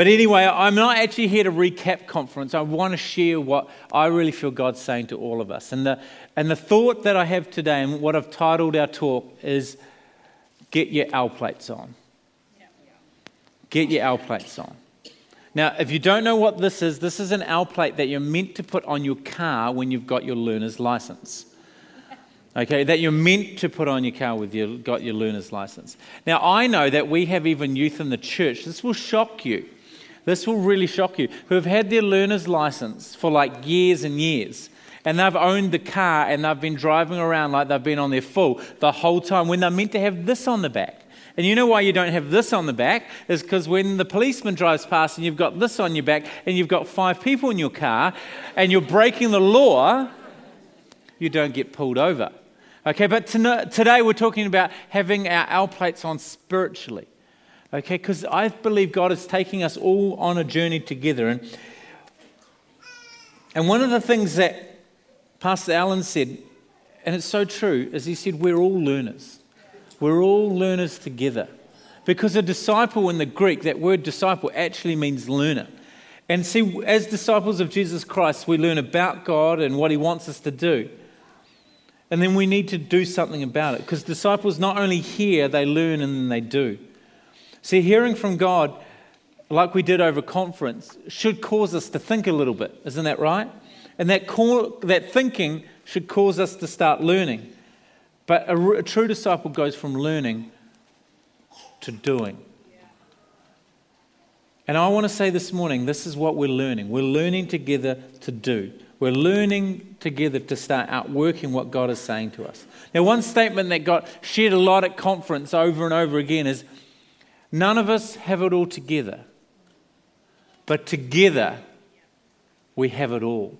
But anyway, I'm not actually here to recap conference. I want to share what I really feel God's saying to all of us. And the, and the thought that I have today, and what I've titled our talk, is Get Your L plates on. Get your L plates on. Now, if you don't know what this is, this is an L plate that you're meant to put on your car when you've got your learner's license. Okay, that you're meant to put on your car with you got your learner's license. Now, I know that we have even youth in the church. This will shock you. This will really shock you. Who have had their learner's license for like years and years. And they've owned the car and they've been driving around like they've been on their full the whole time when they're meant to have this on the back. And you know why you don't have this on the back? Is because when the policeman drives past and you've got this on your back and you've got five people in your car and you're breaking the law, you don't get pulled over. Okay, but today we're talking about having our L plates on spiritually. Okay, because I believe God is taking us all on a journey together. And, and one of the things that Pastor Allen said, and it's so true, is he said, We're all learners. We're all learners together. Because a disciple in the Greek, that word disciple actually means learner. And see, as disciples of Jesus Christ, we learn about God and what he wants us to do. And then we need to do something about it because disciples not only hear, they learn and then they do. See, hearing from God, like we did over conference, should cause us to think a little bit. Isn't that right? And that, call, that thinking should cause us to start learning. But a, a true disciple goes from learning to doing. And I want to say this morning this is what we're learning. We're learning together to do. We're learning together to start outworking what God is saying to us. Now, one statement that got shared a lot at conference over and over again is none of us have it all together, but together we have it all.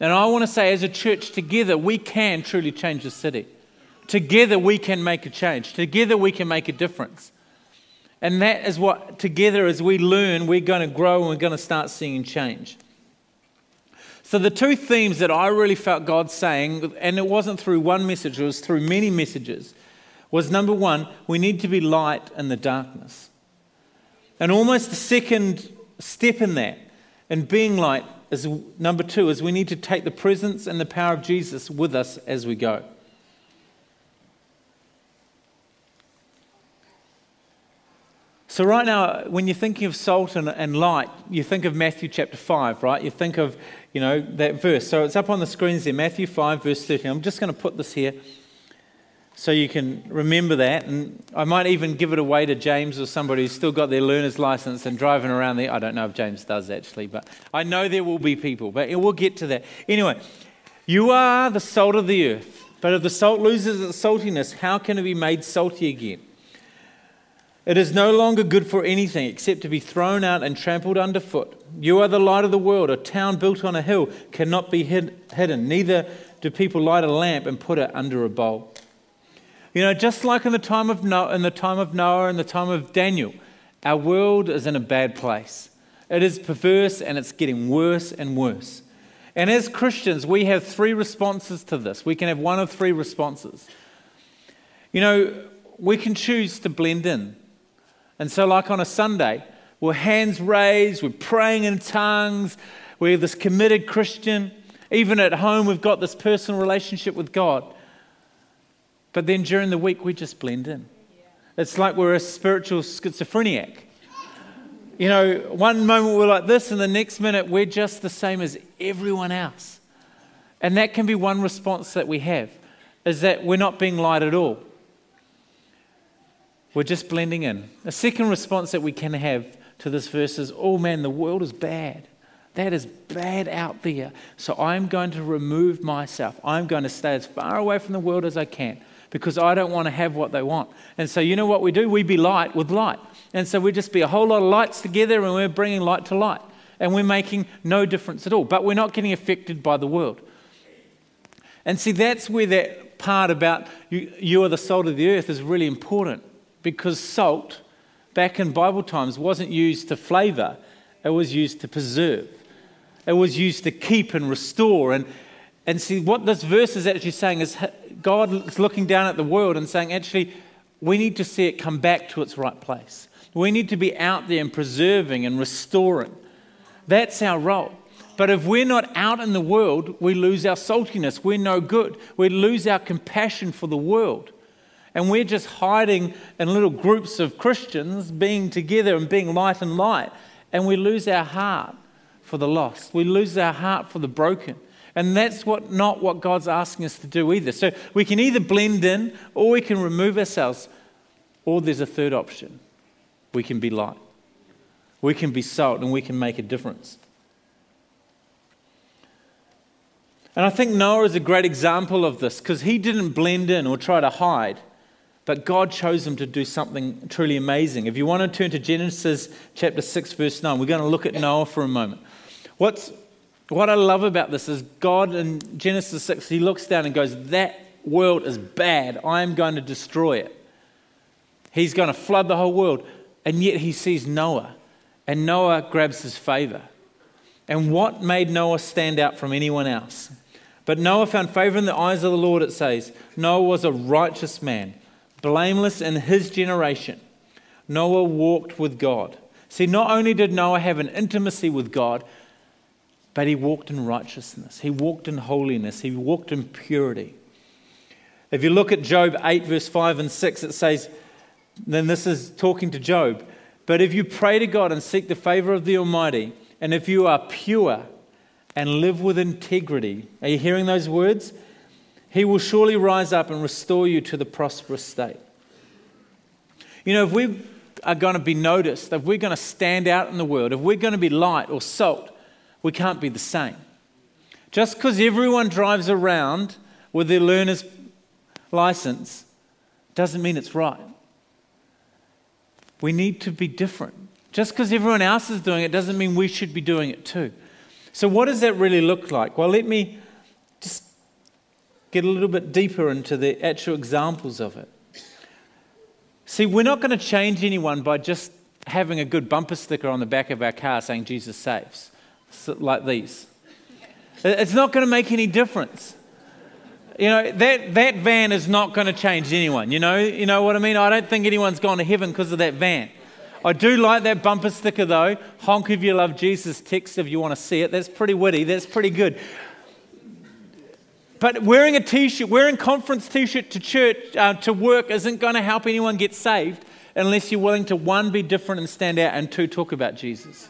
And I want to say, as a church, together we can truly change the city. Together we can make a change. Together we can make a difference. And that is what, together, as we learn, we're going to grow and we're going to start seeing change. So, the two themes that I really felt God saying, and it wasn't through one message, it was through many messages, was number one, we need to be light in the darkness. And almost the second step in that, in being light, is number two, is we need to take the presence and the power of Jesus with us as we go. So, right now, when you're thinking of salt and, and, light, you think of Matthew chapter 5, right? You think of, you know, that verse. So, it's up on the screens there, Matthew 5, verse 13. I'm just going to put this here so you can remember that. And I might even give it away to James or somebody who's still got their learner's license and driving around there. I don't know if James does actually, but I know there will be people. But we'll get to that. Anyway, you are the salt of the earth. But if the salt loses its saltiness, how can it be made salty again? It is no longer good for anything except to be thrown out and trampled underfoot. You are the light of the world. A town built on a hill cannot be hid- hidden. Neither do people light a lamp and put it under a bowl. You know, just like in the time of Noah, in the time of Noah and the time of Daniel, our world is in a bad place. It is perverse and it's getting worse and worse. And as Christians, we have three responses to this. We can have one of three responses. You know, we can choose to blend in. And so, like on a Sunday, we're hands raised, we're praying in tongues, we're this committed Christian. Even at home, we've got this personal relationship with God. But then during the week, we just blend in. It's like we're a spiritual schizophrenic. You know, one moment we're like this, and the next minute we're just the same as everyone else. And that can be one response that we have, is that we're not being light at all. We're just blending in. A second response that we can have to this verse is, oh man, the world is bad. That is bad out there. So I'm going to remove myself. I'm going to stay as far away from the world as I can because I don't want to have what they want. And so, you know what we do? We be light with light. And so we just be a whole lot of lights together and we're bringing light to light. And we're making no difference at all. But we're not getting affected by the world. And see, that's where that part about you, you are the salt of the earth is really important because salt, back in Bible times, wasn't used to flavor, it was used to preserve. It was used to keep and restore. And, and see, what this verse is actually saying is God is looking down at the world and saying, actually, we need to see it come back to its right place. We need to be out there and preserving and restoring. That's our role. But if we're not out in the world, we lose our saltiness. We're no good. We lose our compassion for the world. And we're just hiding in little groups of Christians, being together and being light and light. And we lose our heart for the lost. We lose our heart for the broken. And that's what, not what God's asking us to do either. So we can either blend in or we can remove ourselves, or there's a third option. We can be light. We can be salt and we can make a difference. And I think Noah is a great example of this because he didn't blend in or try to hide, but God chose him to do something truly amazing. If you want to turn to Genesis chapter 6, verse 9, we're going to look at Noah for a moment. What's, what I love about this is God in Genesis 6, he looks down and goes, That world is bad. I am going to destroy it. He's going to flood the whole world. And yet he sees Noah, and Noah grabs his favor. And what made Noah stand out from anyone else? But Noah found favor in the eyes of the Lord, it says. Noah was a righteous man, blameless in his generation. Noah walked with God. See, not only did Noah have an intimacy with God, but he walked in righteousness. He walked in holiness. He walked in purity. If you look at Job 8, verse 5 and 6, it says, then this is talking to Job. But if you pray to God and seek the favor of the Almighty, and if you are pure, and live with integrity. Are you hearing those words? He will surely rise up and restore you to the prosperous state. You know, if we are going to be noticed, if we're going to stand out in the world, if we're going to be light or salt, we can't be the same. Just because everyone drives around with their learner's license doesn't mean it's right. We need to be different. Just because everyone else is doing it doesn't mean we should be doing it too. So, what does that really look like? Well, let me just get a little bit deeper into the actual examples of it. See, we're not going to change anyone by just having a good bumper sticker on the back of our car saying Jesus saves, like these. It's not going to make any difference. You know, that, that van is not going to change anyone. You know, you know what I mean? I don't think anyone's gone to heaven because of that van. I do like that bumper sticker though. Honk if you love Jesus, text if you want to see it. That's pretty witty. That's pretty good. But wearing a t-shirt, wearing conference t-shirt to church, uh, to work isn't going to help anyone get saved unless you're willing to one, be different and stand out, and two, talk about Jesus.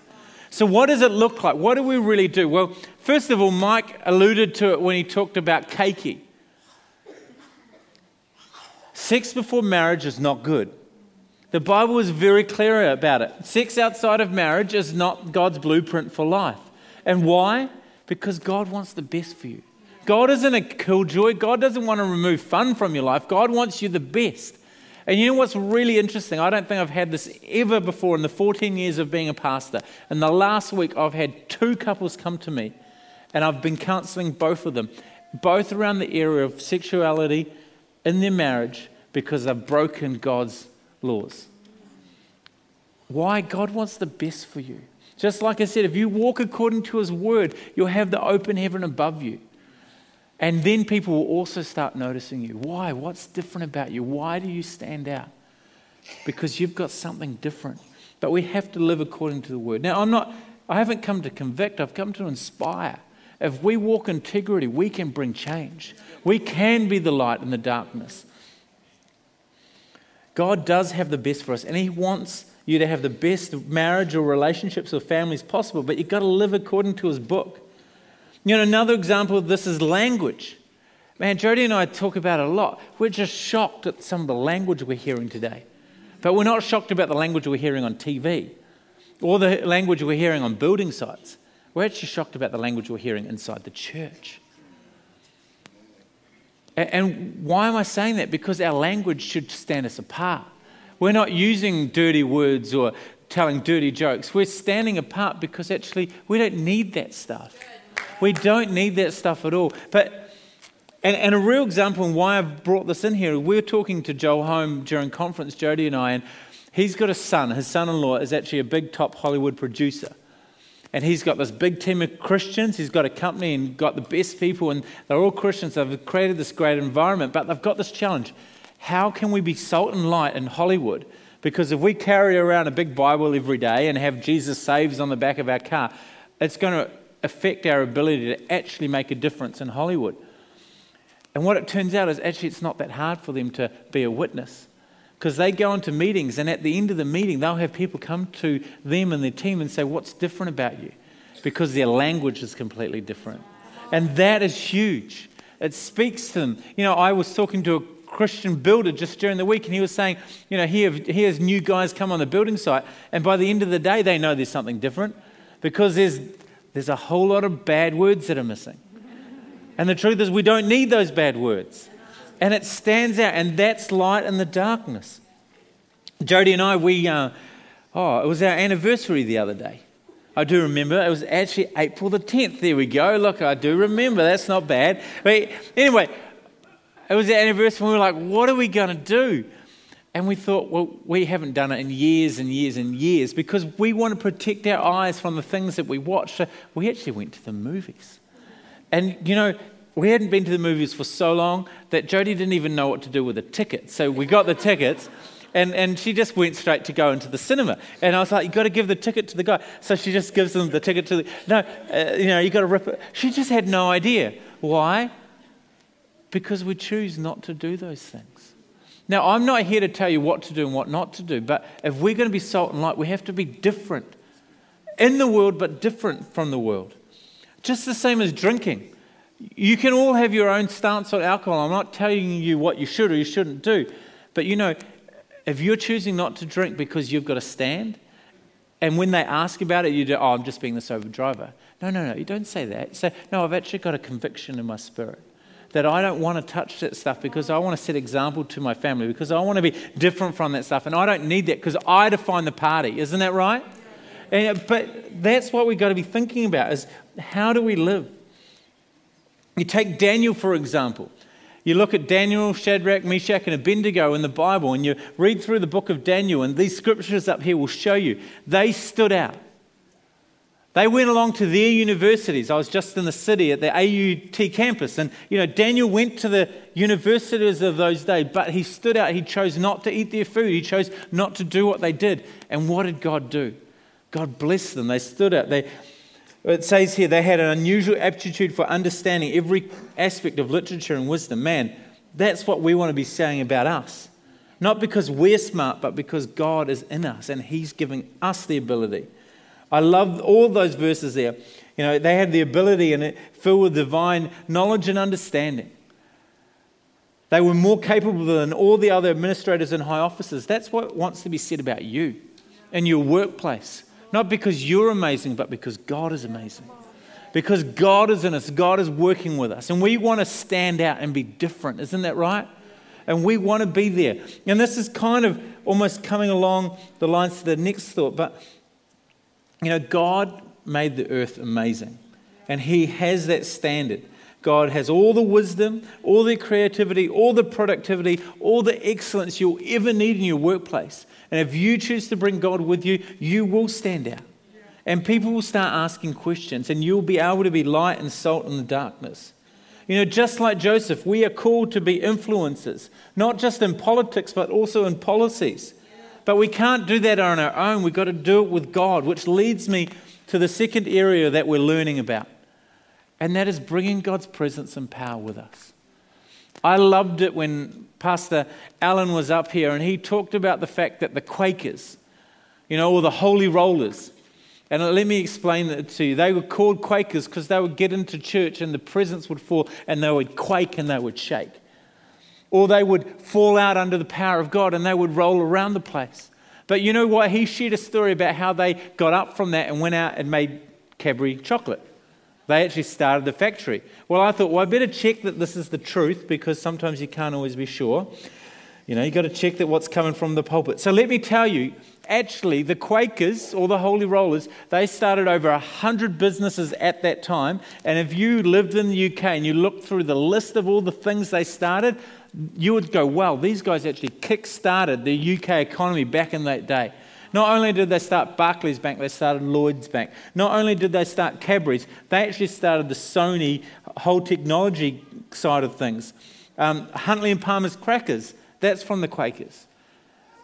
So, what does it look like? What do we really do? Well, first of all, Mike alluded to it when he talked about keiki. Sex before marriage is not good. The Bible is very clear about it. Sex outside of marriage is not God's blueprint for life. And why? Because God wants the best for you. God isn't a killjoy. God doesn't want to remove fun from your life. God wants you the best. And you know what's really interesting? I don't think I've had this ever before in the 14 years of being a pastor. In the last week, I've had two couples come to me, and I've been counseling both of them, both around the area of sexuality in their marriage because they've broken God's laws. Why? God wants the best for you. Just like I said, if you walk according to His word, you'll have the open heaven above you. And then people will also start noticing you. Why? What's different about you? Why do you stand out? Because you've got something different. But we have to live according to the word. Now, I'm not, I haven't come to convict, I've come to inspire. If we walk integrity, we can bring change. We can be the light in the darkness. God does have the best for us, and He wants you to have the best marriage or relationships or families possible, but you've got to live according to His book. You know, another example of this is language. Man, Jody and I talk about a lot. We're just shocked at some of the language we're hearing today. But we're not shocked about the language we're hearing on TV or the language we're hearing on building sites. We're actually shocked about the language we're hearing inside the church. And why am I saying that? Because our language should stand us apart. We're not using dirty words or telling dirty jokes. We're standing apart because actually we don't need that stuff. We don't need that stuff at all. But and, and a real example and why I've brought this in here, we were talking to Joel Home during conference, Jody and I, and he's got a son. His son-in-law is actually a big top Hollywood producer and he's got this big team of Christians. He's got a company and got the best people, and they're all Christians. They've created this great environment, but they've got this challenge. How can we be salt and light in Hollywood, Because if we carry around a big Bible every day and have Jesus saves on the back of our car, it's going to affect our ability to actually make a difference in Hollywood. And what it turns out is actually it's not that hard for them to be a witness. Because they go into meetings, and at the end of the meeting, they'll have people come to them and their team and say, What's different about you? Because their language is completely different. And that is huge. It speaks to them. You know, I was talking to a Christian builder just during the week, and he was saying, you know, he, has new guys come on the building site, and by the end of the day, they know there's something different because there's, there's a whole lot of bad words that are missing. And the truth is, we don't need those bad words. And it stands out, and that's light in the darkness. Jody and I, we, uh, oh, it was our anniversary the other day. I do remember. It was actually April the 10th. There we go. Look, I do remember. That's not bad. But anyway, it was the anniversary, and we were like, what are we going to do? And we thought, well, we haven't done it in years and years and years because we want to protect our eyes from the things that we watch. So we actually went to the movies. And, you know, we hadn't been to the movies for so long that Jody didn't even know what to do with a ticket. So we got the tickets. And, and she just went straight to go into the cinema. And I was like, you've got to give the ticket to the guy. So she just gives them the ticket to the. No, uh, you know, you've got to rip it. She just had no idea. Why? Because we choose not to do those things. Now, I'm not here to tell you what to do and what not to do, but if we're going to be salt and light, we have to be different in the world, but different from the world. Just the same as drinking. You can all have your own stance on alcohol. I'm not telling you what you should or you shouldn't do. But you know, if you're choosing not to drink because you've got a stand, and when they ask about it, you do, oh, I'm just being the sober driver. No, no, no, you don't say that. You say, no, I've actually got a conviction in my spirit that I don't want to touch that stuff because I want to set example to my family, because I want to be different from that stuff. And I don't need that because I define the party. Isn't that right? And, uh, but that's what we've got to be thinking about is how do we live? You take Daniel, for example. You look at Daniel, Shadrach, Meshach, and Abednego in the Bible, and you read through the book of Daniel, and these scriptures up here will show you they stood out. They went along to their universities. I was just in the city at the AUT campus, and you know Daniel went to the universities of those days, but he stood out. He chose not to eat their food. He chose not to do what they did. And what did God do? God blessed them. They stood out. They it says here they had an unusual aptitude for understanding every aspect of literature and wisdom. Man, that's what we want to be saying about us. Not because we're smart, but because God is in us and He's giving us the ability. I love all those verses there. You know, they had the ability and it filled with divine knowledge and understanding. They were more capable than all the other administrators and high officers. That's what wants to be said about you in your workplace. Not because you're amazing, but because God is amazing. Because God is in us, God is working with us. And we want to stand out and be different. Isn't that right? And we want to be there. And this is kind of almost coming along the lines to the next thought. But, you know, God made the earth amazing. And He has that standard. God has all the wisdom, all the creativity, all the productivity, all the excellence you'll ever need in your workplace. And if you choose to bring God with you, you will stand out. And people will start asking questions, and you'll be able to be light and salt in the darkness. You know, just like Joseph, we are called to be influencers, not just in politics, but also in policies. But we can't do that on our own. We've got to do it with God, which leads me to the second area that we're learning about, and that is bringing God's presence and power with us. I loved it when Pastor Alan was up here and he talked about the fact that the Quakers, you know, or the Holy Rollers, and let me explain it to you. They were called Quakers because they would get into church and the presence would fall and they would quake and they would shake. Or they would fall out under the power of God and they would roll around the place. But you know what? He shared a story about how they got up from that and went out and made Cadbury chocolate. They actually started the factory. Well, I thought, well, I better check that this is the truth because sometimes you can't always be sure. You know, you've got to check that what's coming from the pulpit. So let me tell you, actually, the Quakers or the Holy Rollers, they started over 100 businesses at that time. And if you lived in the UK and you looked through the list of all the things they started, you would go, wow, these guys actually kick started the UK economy back in that day. Not only did they start Barclays Bank, they started Lloyds Bank. Not only did they start Cadbury's, they actually started the Sony whole technology side of things. Um, Huntley and Palmer's crackers, that's from the Quakers.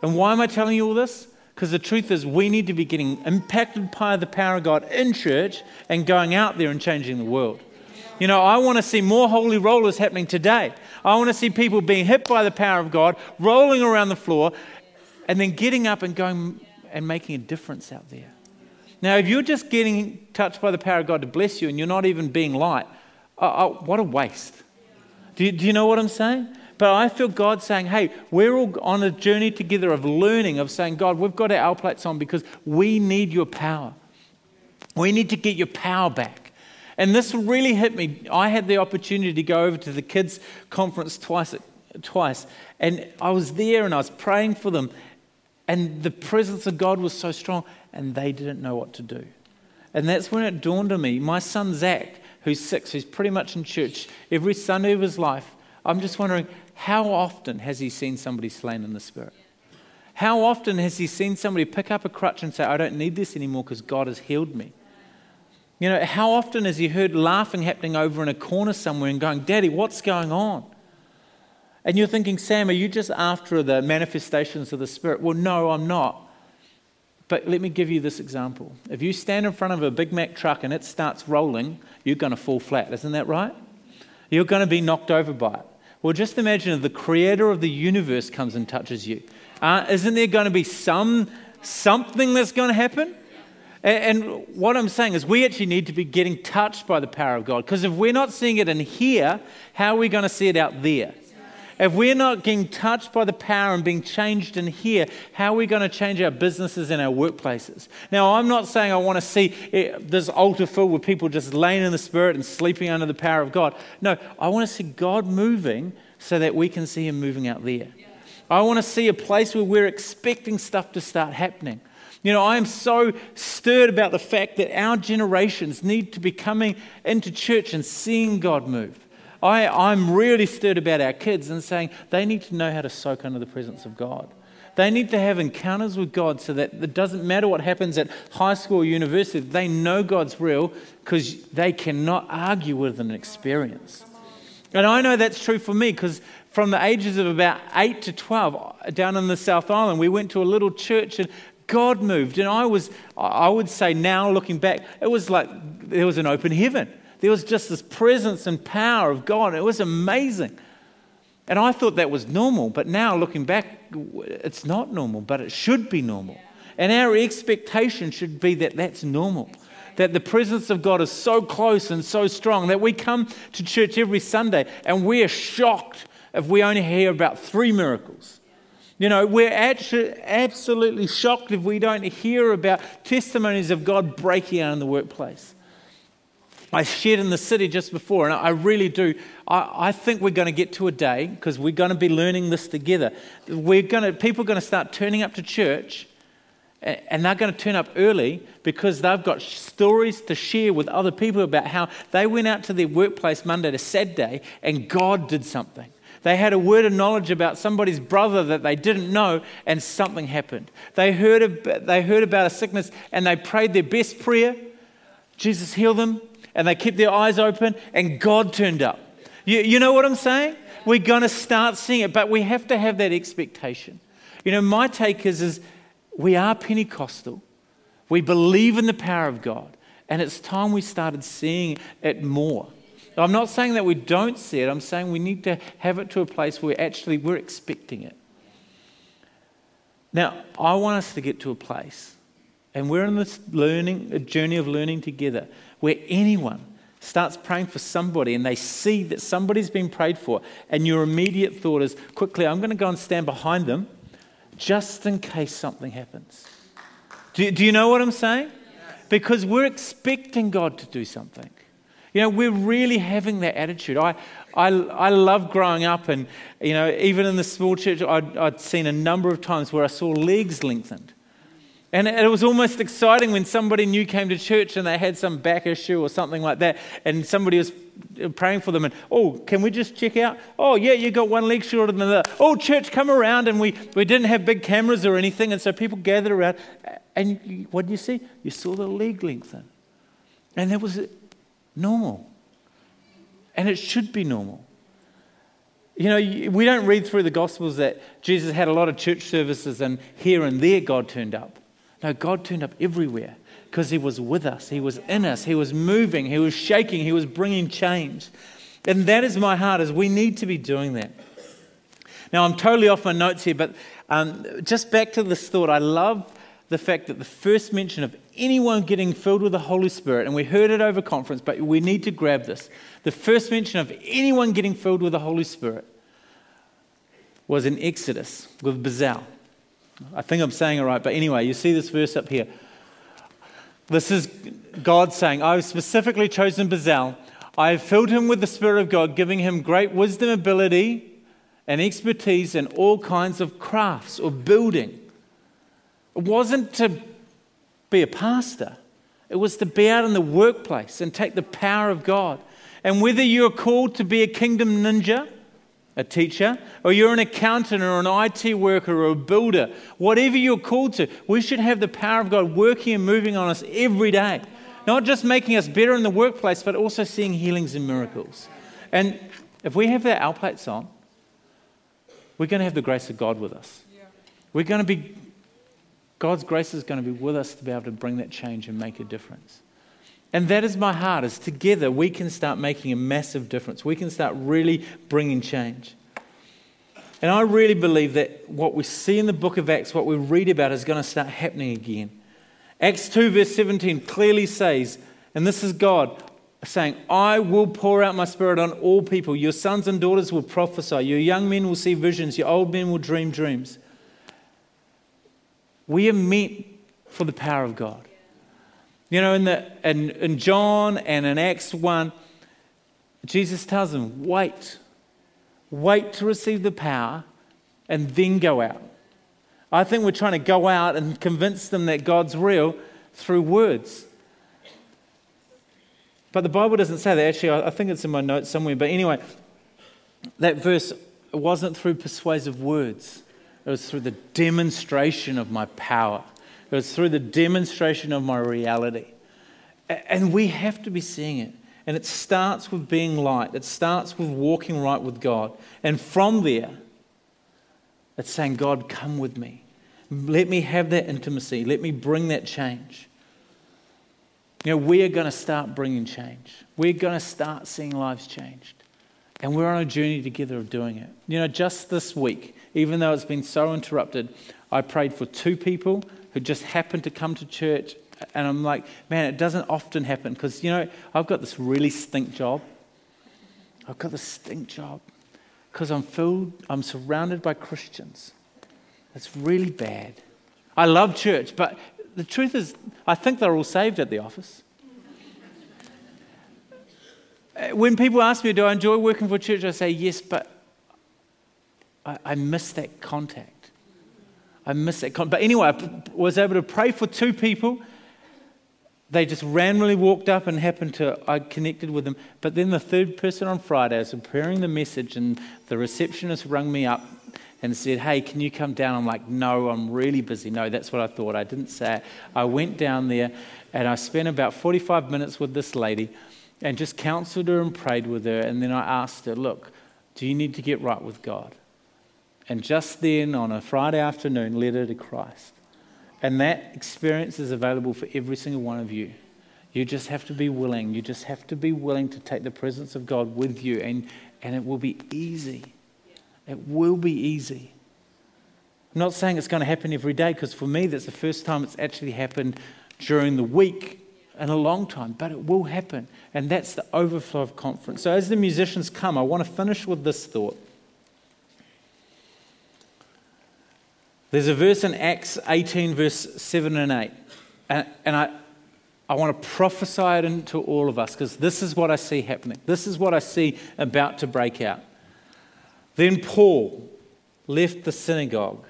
And why am I telling you all this? Because the truth is, we need to be getting impacted by the power of God in church and going out there and changing the world. You know, I want to see more holy rollers happening today. I want to see people being hit by the power of God, rolling around the floor, and then getting up and going and making a difference out there. Now, if you're just getting touched by the power of God to bless you and you're not even being light, uh, uh, what a waste. Do you, do you know what I'm saying? But I feel God saying, hey, we're all on a journey together of learning, of saying, God, we've got our plates on because we need your power. We need to get your power back. And this really hit me. I had the opportunity to go over to the kids' conference twice, twice. And I was there and I was praying for them. And the presence of God was so strong, and they didn't know what to do. And that's when it dawned on me. My son Zach, who's six, who's pretty much in church every Sunday of his life, I'm just wondering how often has he seen somebody slain in the spirit? How often has he seen somebody pick up a crutch and say, I don't need this anymore because God has healed me? You know, how often has he heard laughing happening over in a corner somewhere and going, Daddy, what's going on? And you're thinking, Sam, are you just after the manifestations of the Spirit? Well, no, I'm not. But let me give you this example. If you stand in front of a Big Mack truck and it starts rolling, you're going to fall flat. Isn't that right? You're going to be knocked over by it. Well, just imagine if the creator of the universe comes and touches you. Uh, isn't there going to be some something that's going to happen? And, and what I'm saying is, we actually need to be getting touched by the power of God. Because if we're not seeing it in here, how are we going to see it out there? If we're not getting touched by the power and being changed in here, how are we going to change our businesses and our workplaces? Now, I'm not saying I want to see eh, this altar filled with people just laying in the Spirit and sleeping under the power of God. No, I want to see God moving so that we can see Him moving out there. I want to see a place where we're expecting stuff to start happening. You know, I am so stirred about the fact that our generations need to be coming into church and seeing God move. I, I'm really stirred about our kids and saying they need to know how to soak under the presence of God. They need to have encounters with God so that it doesn't matter what happens at high school or university, they know God's real because they cannot argue with an experience. And I know that's true for me because from the ages of about 8 to 12, uh, down in the South Island, we went to a little church and God moved. And I was, I would say now looking back, it was like there was an open heaven. There was just this presence and power of God. It was amazing. And I thought that was normal, but now looking back, it's not normal, but it should be normal. And our expectation should be that that's normal. That the presence of God is so close and so strong that we come to church every Sunday and we're shocked if we only hear about three miracles. You know, we're absolutely shocked if we don't hear about testimonies of God breaking out in the workplace. I shared in the city just before, and I really do. I, I think we're going to get to a day because we're going to be learning this together. We're going to, people are going to start turning up to church, and they're going to turn up early because they've got stories to share with other people about how they went out to their workplace Monday to Saturday and God did something. They had a word of knowledge about somebody's brother that they didn't know, and something happened. They heard, about, they heard about a sickness and they prayed their best prayer. Jesus healed them and they kept their eyes open, and God turned up. You, you know what I'm saying? We're going to start seeing it, but we have to have that expectation. You know, my take is, is we are Pentecostal. We believe in the power of God, and it's time we started seeing it more. I'm not saying that we don't see it. I'm saying we need to have it to a place where actually we're expecting it. Now, I want us to get to a place, and we're in this learning, a journey of learning together, where anyone starts praying for somebody and they see that somebody's been prayed for, and your immediate thought is, quickly, I'm going to go and stand behind them just in case something happens. Do, do you know what I'm saying? Because we're expecting God to do something. You know, we're really having that attitude. I, I, I love growing up, and, you know, even in the small church, I'd, I'd seen a number of times where I saw legs lengthened. And it was almost exciting when somebody new came to church and they had some back issue or something like that, and somebody was praying for them. And oh, can we just check out? Oh, yeah, you got one leg shorter than the other. Oh, church, come around. And we, we didn't have big cameras or anything, and so people gathered around. And what did you see? You saw the leg lengthen. And that was normal. And it should be normal. You know, we don't read through the Gospels that Jesus had a lot of church services and here and there God turned up. No, God turned up everywhere because He was with us. He was in us. He was moving. He was shaking. He was bringing change. And that is my heart, is we need to be doing that. Now, I'm totally off my notes here, but um, just back to this thought. I love the fact that the first mention of anyone getting filled with the Holy Spirit, and we heard it over conference, but we need to grab this. The first mention of anyone getting filled with the Holy Spirit was in Exodus with Bezalel. I think I'm saying it right, but anyway, you see this verse up here. This is God saying, I've specifically chosen Bezalel. I have filled him with the Spirit of God, giving him great wisdom, ability, and expertise in all kinds of crafts or building. It wasn't to be a pastor, it was to be out in the workplace and take the power of God. And whether you're called to be a kingdom ninja, a teacher, or you're an accountant or an IT worker or a builder, whatever you're called to, we should have the power of God working and moving on us every day. Not just making us better in the workplace, but also seeing healings and miracles. And if we have our plates on, we're going to have the grace of God with us. We're going to be, God's grace is going to be with us to be able to bring that change and make a difference. And that is my heart, is together we can start making a massive difference. We can start really bringing change. And I really believe that what we see in the book of Acts, what we read about, is going to start happening again. Acts 2, verse 17 clearly says, and this is God saying, I will pour out my spirit on all people. Your sons and daughters will prophesy. Your young men will see visions. Your old men will dream dreams. We are meant for the power of God. You know, in, the, in, in John and in Acts 1, Jesus tells them, wait. Wait to receive the power and then go out. I think we're trying to go out and convince them that God's real through words. But the Bible doesn't say that. Actually, I think it's in my notes somewhere. But anyway, that verse wasn't through persuasive words, it was through the demonstration of my power. It was through the demonstration of my reality. And we have to be seeing it. And it starts with being light, it starts with walking right with God. And from there, it's saying, God, come with me. Let me have that intimacy. Let me bring that change. You know, we are going to start bringing change. We're going to start seeing lives changed. And we're on a journey together of doing it. You know, just this week, even though it's been so interrupted, I prayed for two people who just happened to come to church. And I'm like, man, it doesn't often happen because, you know, I've got this really stink job. I've got this stink job because I'm filled, I'm surrounded by Christians. It's really bad. I love church, but the truth is, I think they're all saved at the office. Uh, when people ask me, do I enjoy working for church? I say, yes, but I, I miss that contact. I miss that. contact. But anyway, I was able to pray for two people. They just randomly walked up and happened to, I connected with them. But then the third person on Friday, I was preparing the message, and the receptionist rang me up and said, Hey, can you come down? I'm like, No, I'm really busy. No, that's what I thought. I didn't say it. I went down there and I spent about 45 minutes with this lady and just counseled her and prayed with her. And then I asked her, Look, do you need to get right with God? And just then on a Friday afternoon led her to Christ. And that experience is available for every single one of you. You just have to be willing. You just have to be willing to take the presence of God with you, and, and it will be easy. It will be easy. I'm not saying it's going to happen every day, because for me, that's the first time it's actually happened during the week in a long time, but it will happen. And that's the overflow of conference. So, as the musicians come, I want to finish with this thought. There's a verse in Acts 18, verse 7 and 8. And, and I, I want to prophesy it into all of us because this is what I see happening. This is what I see about to break out. Then Paul left the synagogue.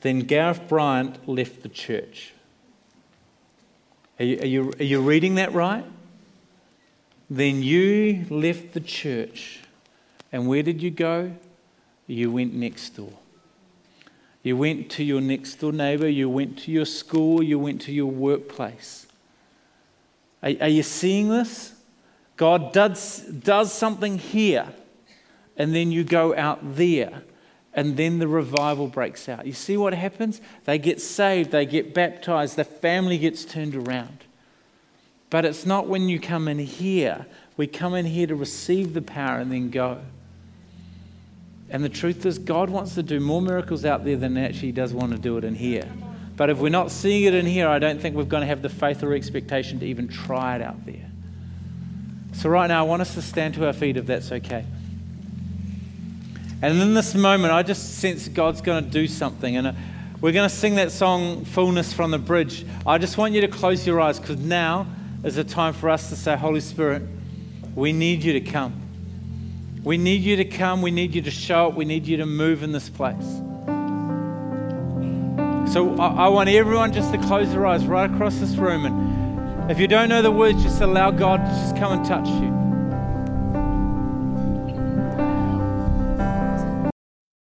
Then Gareth Bryant left the church. Are you, are, you, are you reading that right? Then you left the church. And where did you go? You went next door. You went to your next door neighbor, you went to your school, you went to your workplace. Are, are you seeing this? God does, does something here and then you go out there, and then the revival breaks out. You see what happens? They get saved, they get baptized, the family gets turned around. But it's not when you come in here. We come in here to receive the power and then go. And the truth is, God wants to do more miracles out there than actually does want to do it in here. But if we're not seeing it in here, I don't think we're going to have the faith or expectation to even try it out there. So, right now, I want us to stand to our feet if that's okay. And in this moment, I just sense God's going to do something. And uh, we're going to sing that song, Fullness from the Bridge. I just want you to close your eyes because now is a time for us to say, Holy Spirit, we need you to come. We need you to come. We need you to show up. We need you to move in this place. So I, I want everyone just to close their eyes right across this room. And if you don't know the words, just allow God to just come and touch you.